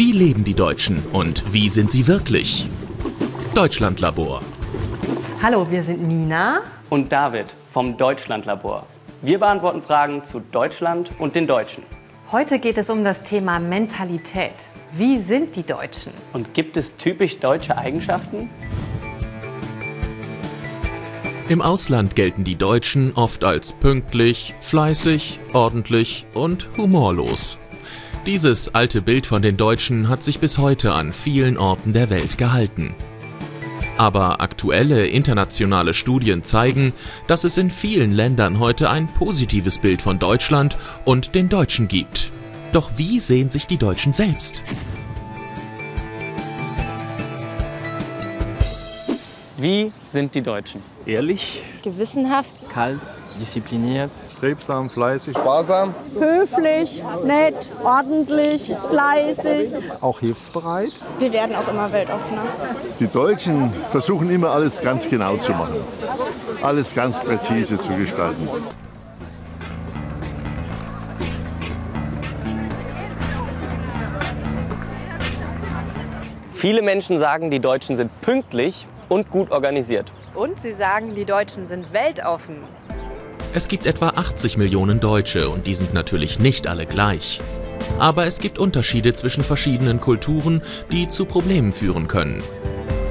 Wie leben die Deutschen und wie sind sie wirklich? Deutschlandlabor. Hallo, wir sind Nina und David vom Deutschlandlabor. Wir beantworten Fragen zu Deutschland und den Deutschen. Heute geht es um das Thema Mentalität. Wie sind die Deutschen? Und gibt es typisch deutsche Eigenschaften? Im Ausland gelten die Deutschen oft als pünktlich, fleißig, ordentlich und humorlos. Dieses alte Bild von den Deutschen hat sich bis heute an vielen Orten der Welt gehalten. Aber aktuelle internationale Studien zeigen, dass es in vielen Ländern heute ein positives Bild von Deutschland und den Deutschen gibt. Doch wie sehen sich die Deutschen selbst? Wie sind die Deutschen? Ehrlich, gewissenhaft, kalt, diszipliniert, strebsam, fleißig, sparsam, höflich, nett, ordentlich, fleißig, auch hilfsbereit. Wir werden auch immer weltoffener. Die Deutschen versuchen immer alles ganz genau zu machen, alles ganz präzise zu gestalten. Viele Menschen sagen, die Deutschen sind pünktlich und gut organisiert. Und sie sagen, die Deutschen sind weltoffen. Es gibt etwa 80 Millionen Deutsche und die sind natürlich nicht alle gleich. Aber es gibt Unterschiede zwischen verschiedenen Kulturen, die zu Problemen führen können.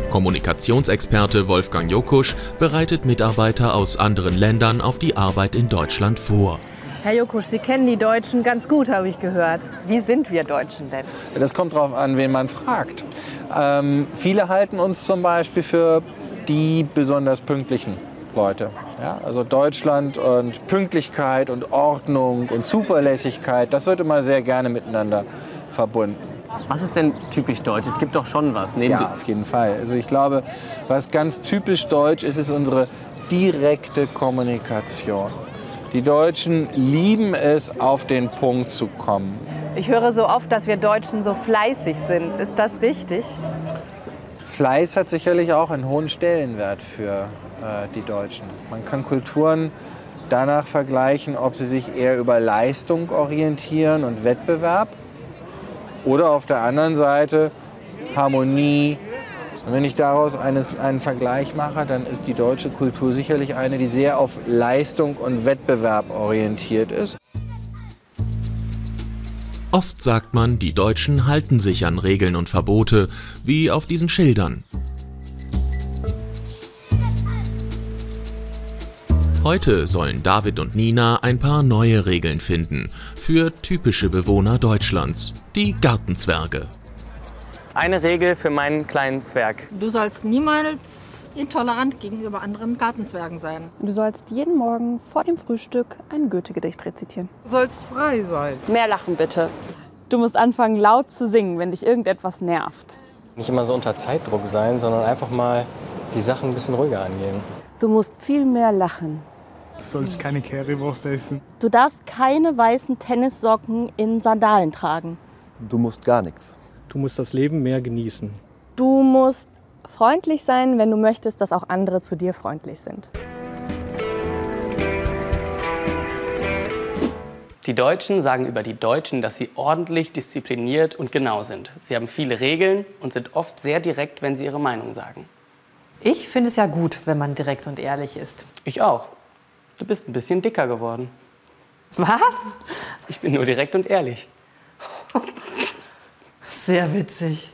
Kommunikationsexperte Wolfgang Jokusch bereitet Mitarbeiter aus anderen Ländern auf die Arbeit in Deutschland vor. Herr Jokusch, Sie kennen die Deutschen ganz gut, habe ich gehört. Wie sind wir Deutschen denn? Das kommt darauf an, wen man fragt. Ähm, viele halten uns zum Beispiel für die besonders pünktlichen Leute. Ja, also Deutschland und Pünktlichkeit und Ordnung und Zuverlässigkeit, das wird immer sehr gerne miteinander verbunden. Was ist denn typisch deutsch? Es gibt doch schon was. Neben ja, auf jeden Fall. Also ich glaube, was ganz typisch deutsch ist, ist unsere direkte Kommunikation. Die Deutschen lieben es, auf den Punkt zu kommen. Ich höre so oft, dass wir Deutschen so fleißig sind. Ist das richtig? Fleiß hat sicherlich auch einen hohen Stellenwert für äh, die Deutschen. Man kann Kulturen danach vergleichen, ob sie sich eher über Leistung orientieren und Wettbewerb oder auf der anderen Seite Harmonie. Und wenn ich daraus eines, einen Vergleich mache, dann ist die deutsche Kultur sicherlich eine, die sehr auf Leistung und Wettbewerb orientiert ist. Oft sagt man, die Deutschen halten sich an Regeln und Verbote, wie auf diesen Schildern. Heute sollen David und Nina ein paar neue Regeln finden für typische Bewohner Deutschlands, die Gartenzwerge. Eine Regel für meinen kleinen Zwerg. Du sollst niemals intolerant gegenüber anderen Gartenzwergen sein. Du sollst jeden Morgen vor dem Frühstück ein Goethe-Gedicht rezitieren. Du sollst frei sein. Mehr lachen bitte. Du musst anfangen laut zu singen, wenn dich irgendetwas nervt. Nicht immer so unter Zeitdruck sein, sondern einfach mal die Sachen ein bisschen ruhiger angehen. Du musst viel mehr lachen. Du sollst keine Currywurst essen. Du darfst keine weißen Tennissocken in Sandalen tragen. Du musst gar nichts. Du musst das Leben mehr genießen. Du musst freundlich sein, wenn du möchtest, dass auch andere zu dir freundlich sind. Die Deutschen sagen über die Deutschen, dass sie ordentlich, diszipliniert und genau sind. Sie haben viele Regeln und sind oft sehr direkt, wenn sie ihre Meinung sagen. Ich finde es ja gut, wenn man direkt und ehrlich ist. Ich auch. Du bist ein bisschen dicker geworden. Was? Ich bin nur direkt und ehrlich. Sehr witzig.